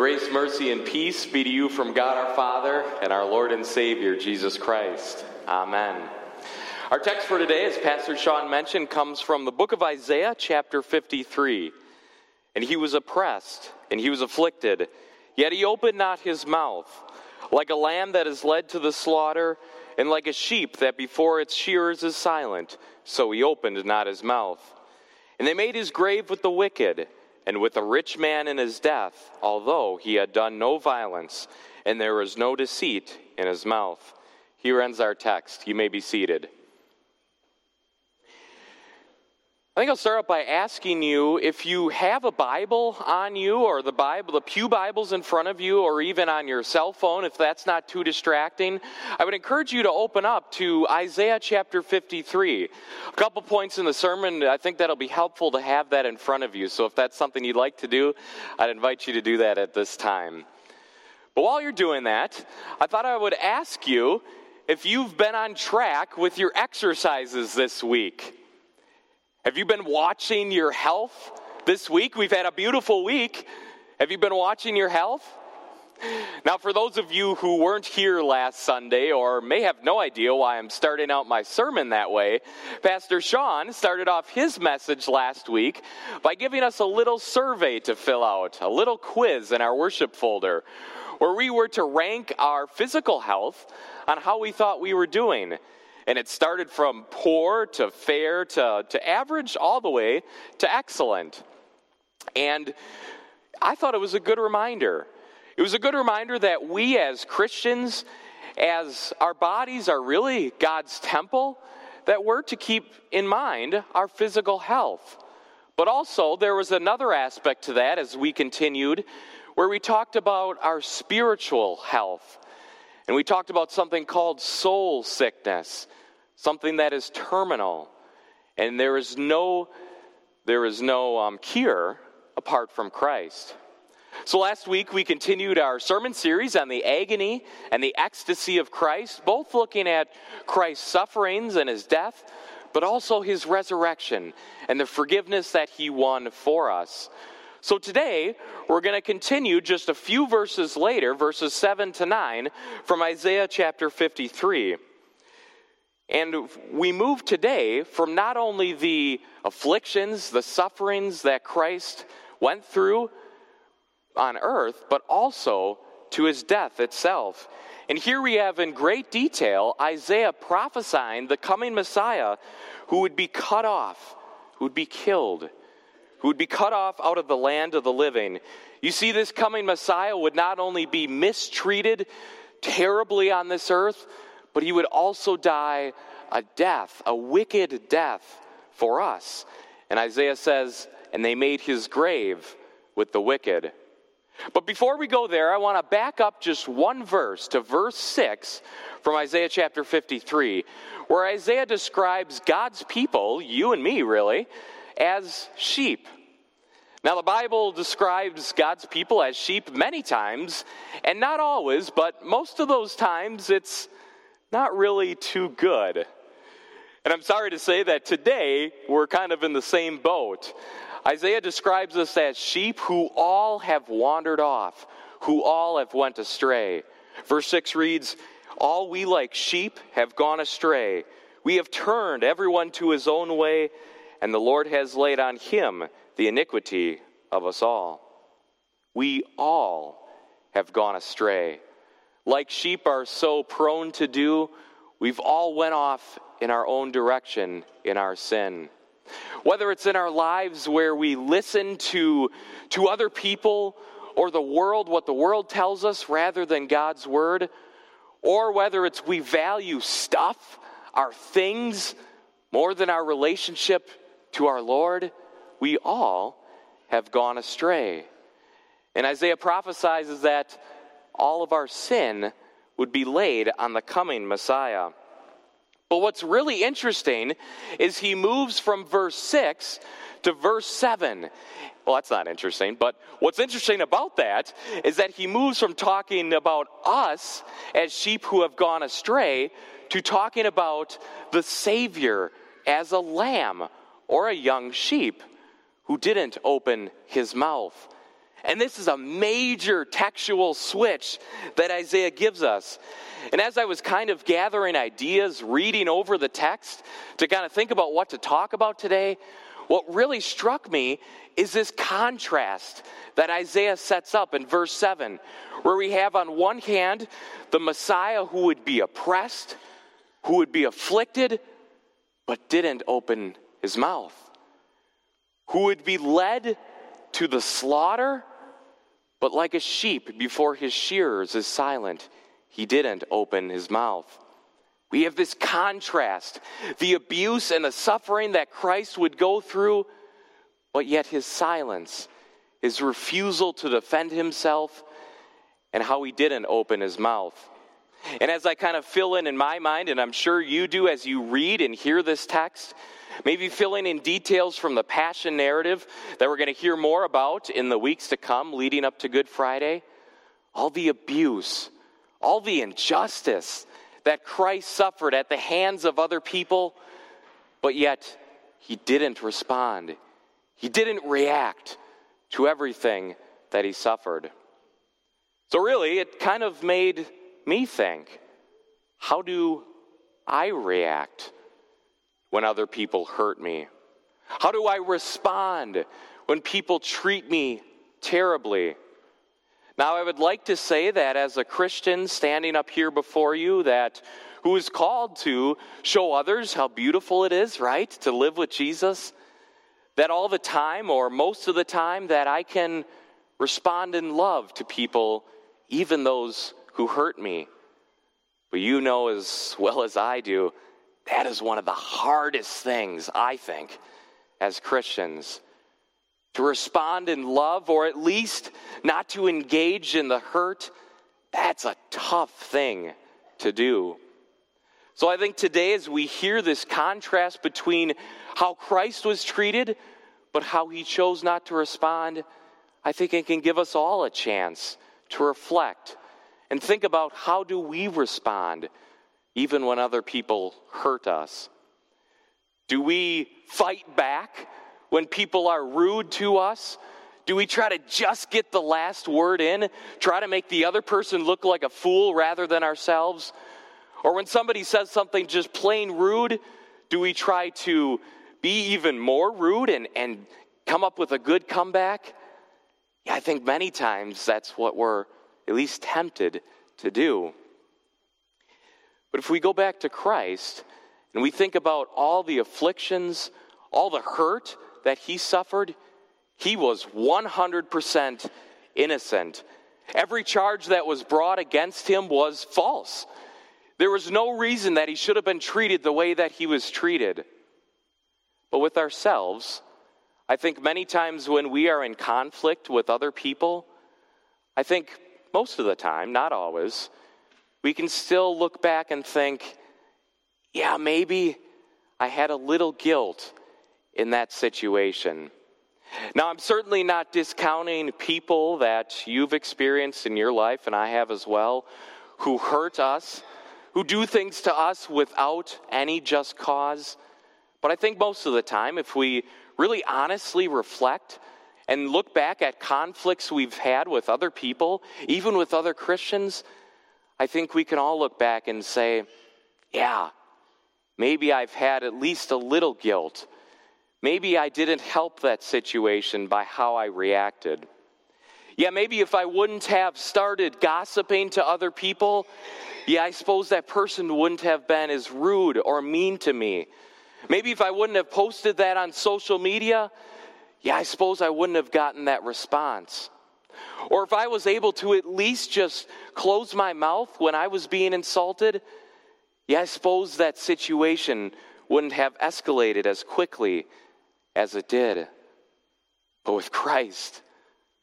Grace, mercy, and peace be to you from God our Father and our Lord and Savior, Jesus Christ. Amen. Our text for today, as Pastor Sean mentioned, comes from the book of Isaiah, chapter 53. And he was oppressed, and he was afflicted, yet he opened not his mouth. Like a lamb that is led to the slaughter, and like a sheep that before its shearers is silent, so he opened not his mouth. And they made his grave with the wicked, and with a rich man in his death, although he had done no violence, and there was no deceit in his mouth. Here ends our text. You may be seated. I think I'll start out by asking you if you have a Bible on you or the Bible, the Pew Bibles in front of you, or even on your cell phone, if that's not too distracting, I would encourage you to open up to Isaiah chapter 53. A couple points in the sermon, I think that'll be helpful to have that in front of you. So if that's something you'd like to do, I'd invite you to do that at this time. But while you're doing that, I thought I would ask you if you've been on track with your exercises this week. Have you been watching your health this week? We've had a beautiful week. Have you been watching your health? Now, for those of you who weren't here last Sunday or may have no idea why I'm starting out my sermon that way, Pastor Sean started off his message last week by giving us a little survey to fill out, a little quiz in our worship folder, where we were to rank our physical health on how we thought we were doing. And it started from poor to fair to, to average all the way to excellent. And I thought it was a good reminder. It was a good reminder that we as Christians, as our bodies are really God's temple, that we're to keep in mind our physical health. But also, there was another aspect to that as we continued, where we talked about our spiritual health. And we talked about something called soul sickness, something that is terminal. And there is no, there is no um, cure apart from Christ. So last week we continued our sermon series on the agony and the ecstasy of Christ, both looking at Christ's sufferings and his death, but also his resurrection and the forgiveness that he won for us. So today, we're going to continue just a few verses later, verses 7 to 9, from Isaiah chapter 53. And we move today from not only the afflictions, the sufferings that Christ went through on earth, but also to his death itself. And here we have in great detail Isaiah prophesying the coming Messiah who would be cut off, who would be killed who would be cut off out of the land of the living. You see, this coming Messiah would not only be mistreated terribly on this earth, but he would also die a death, a wicked death for us. And Isaiah says, and they made his grave with the wicked. But before we go there, I want to back up just one verse to verse 6 from Isaiah chapter 53, where Isaiah describes God's people, you and me really, as sheep. Now, the Bible describes God's people as sheep many times, and not always, but most of those times it's not really too good. And I'm sorry to say that today we're kind of in the same boat. Isaiah describes us as sheep who all have wandered off, who all have went astray. Verse 6 reads, All we like sheep have gone astray. We have turned everyone to his own way and the Lord has laid on him the iniquity of us all. We all have gone astray. Like sheep are so prone to do, we've all went off in our own direction in our sin. Whether it's in our lives where we listen to, to other people or the world, what the world tells us rather than God's word, or whether it's we value stuff, our things, more than our relationship to our Lord, we all have gone astray. And Isaiah prophesies that all of our sin would be laid on the coming Messiah. But what's really interesting is he moves from verse 6 to verse 7. Well, that's not interesting, but what's interesting about that is that he moves from talking about us as sheep who have gone astray to talking about the Savior as a lamb or a young sheep who didn't open his mouth. And this is a major textual switch that Isaiah gives us. And as I was kind of gathering ideas, reading over the text to kind of think about what to talk about today, what really struck me is this contrast that Isaiah sets up in verse 7, where we have on one hand the Messiah who would be oppressed, who would be afflicted, but didn't open his mouth, who would be led to the slaughter, but like a sheep before his shearers is silent, he didn't open his mouth. We have this contrast the abuse and the suffering that Christ would go through, but yet his silence, his refusal to defend himself, and how he didn't open his mouth. And as I kind of fill in in my mind, and I'm sure you do as you read and hear this text, maybe filling in details from the Passion narrative that we're going to hear more about in the weeks to come leading up to Good Friday, all the abuse, all the injustice that Christ suffered at the hands of other people, but yet he didn't respond. He didn't react to everything that he suffered. So, really, it kind of made me think how do I react when other people hurt me? How do I respond when people treat me terribly? Now, I would like to say that as a Christian standing up here before you, that who is called to show others how beautiful it is, right, to live with Jesus, that all the time or most of the time that I can respond in love to people, even those who hurt me. But you know as well as I do, that is one of the hardest things, I think, as Christians. To respond in love, or at least not to engage in the hurt, that's a tough thing to do. So I think today, as we hear this contrast between how Christ was treated, but how he chose not to respond, I think it can give us all a chance to reflect and think about how do we respond even when other people hurt us? Do we fight back when people are rude to us? Do we try to just get the last word in, try to make the other person look like a fool rather than ourselves? Or when somebody says something just plain rude, do we try to be even more rude and, and come up with a good comeback? Yeah, I think many times that's what we're at least tempted to do. But if we go back to Christ and we think about all the afflictions, all the hurt that he suffered, he was 100% innocent. Every charge that was brought against him was false. There was no reason that he should have been treated the way that he was treated. But with ourselves, I think many times when we are in conflict with other people, I think most of the time, not always, we can still look back and think, yeah, maybe I had a little guilt in that situation. Now, I'm certainly not discounting people that you've experienced in your life, and I have as well, who hurt us, who do things to us without any just cause. But I think most of the time, if we really honestly reflect and look back at conflicts we've had with other people, even with other Christians, I think we can all look back and say, yeah, maybe I've had at least a little guilt. Maybe I didn't help that situation by how I reacted. Yeah, maybe if I wouldn't have started gossiping to other people, yeah, I suppose that person wouldn't have been as rude or mean to me. Maybe if I wouldn't have posted that on social media, yeah, I suppose I wouldn't have gotten that response. Or if I was able to at least just close my mouth when I was being insulted, yeah, I suppose that situation wouldn't have escalated as quickly as it did. But with Christ,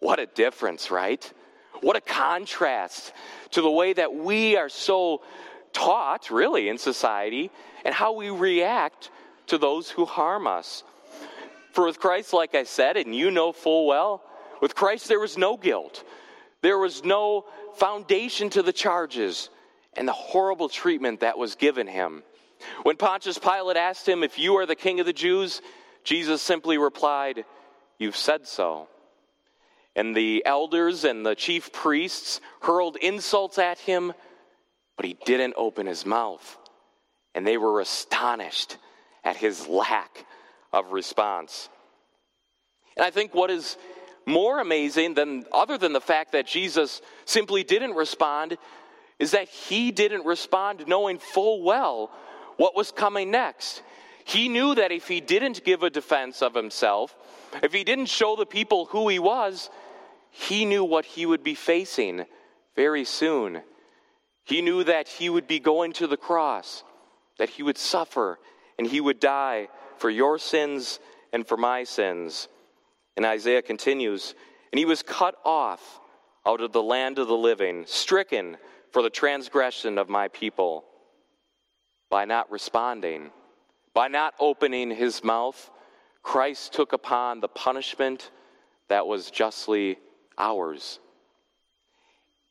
what a difference, right? What a contrast to the way that we are so taught, really, in society, and how we react to those who harm us. For with Christ, like I said, and you know full well, with Christ there was no guilt. There was no foundation to the charges and the horrible treatment that was given him. When Pontius Pilate asked him, If you are the king of the Jews, Jesus simply replied, You've said so. And the elders and the chief priests hurled insults at him, but he didn't open his mouth. And they were astonished at his lack of response. And I think what is more amazing than other than the fact that Jesus simply didn't respond is that he didn't respond knowing full well what was coming next. He knew that if he didn't give a defense of himself, if he didn't show the people who he was, he knew what he would be facing very soon. He knew that he would be going to the cross, that he would suffer, and he would die for your sins and for my sins. And Isaiah continues, and he was cut off out of the land of the living, stricken for the transgression of my people. By not responding, by not opening his mouth, Christ took upon the punishment that was justly ours.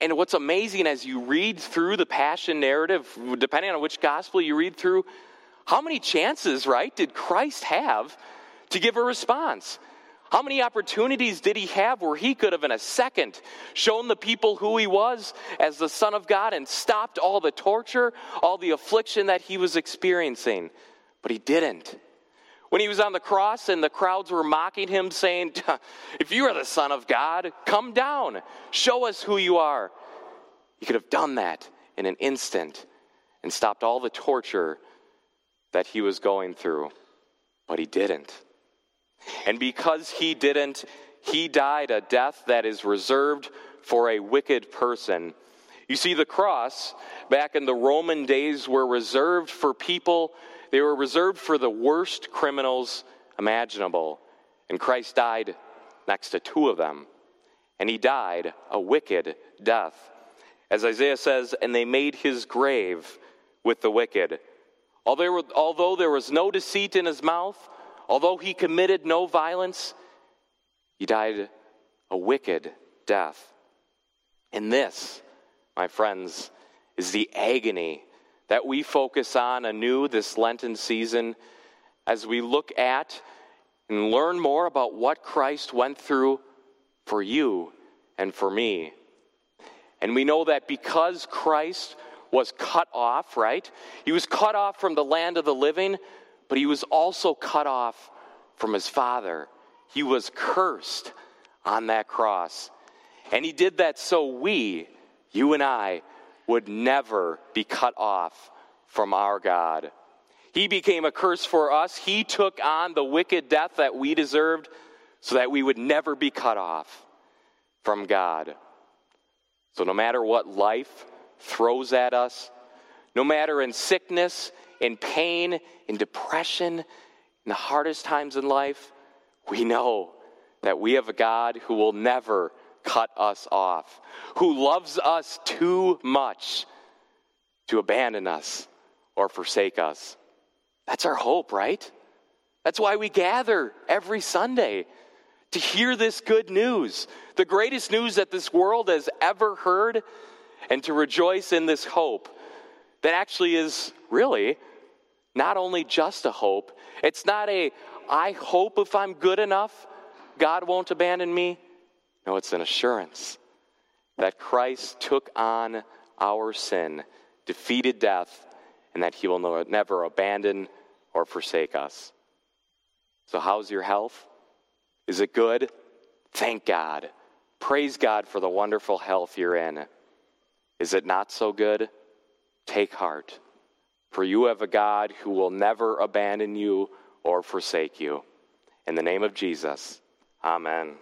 And what's amazing as you read through the Passion narrative, depending on which gospel you read through, how many chances, right, did Christ have to give a response? How many opportunities did he have where he could have, in a second, shown the people who he was as the Son of God and stopped all the torture, all the affliction that he was experiencing? But he didn't. When he was on the cross and the crowds were mocking him, saying, If you are the Son of God, come down, show us who you are. He could have done that in an instant and stopped all the torture that he was going through, but he didn't. And because he didn't, he died a death that is reserved for a wicked person. You see, the cross back in the Roman days were reserved for people, they were reserved for the worst criminals imaginable. And Christ died next to two of them. And he died a wicked death. As Isaiah says, and they made his grave with the wicked. Although there was no deceit in his mouth, although he committed no violence, he died a wicked death. And this, my friends, is the agony that we focus on anew this Lenten season as we look at and learn more about what Christ went through for you and for me. And we know that because Christ was cut off, right? He was cut off from the land of the living but he was also cut off from his father. He was cursed on that cross. And he did that so we, you and I, would never be cut off from our God. He became a curse for us. He took on the wicked death that we deserved so that we would never be cut off from God. So, no matter what life throws at us, no matter in sickness in pain, in depression, in the hardest times in life, we know that we have a God who will never cut us off, who loves us too much to abandon us or forsake us. That's our hope, right? That's why we gather every Sunday to hear this good news, the greatest news that this world has ever heard, and to rejoice in this hope that actually is really not only just a hope, it's not a, I hope if I'm good enough, God won't abandon me. No, it's an assurance that Christ took on our sin, defeated death, and that he will never abandon or forsake us. So, how's your health? Is it good? Thank God. Praise God for the wonderful health you're in. Is it not so good? Take heart, for you have a God who will never abandon you or forsake you. In the name of Jesus, amen.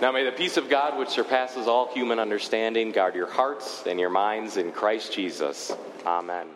Now may the peace of God, which surpasses all human understanding, guard your hearts and your minds in Christ Jesus. Amen.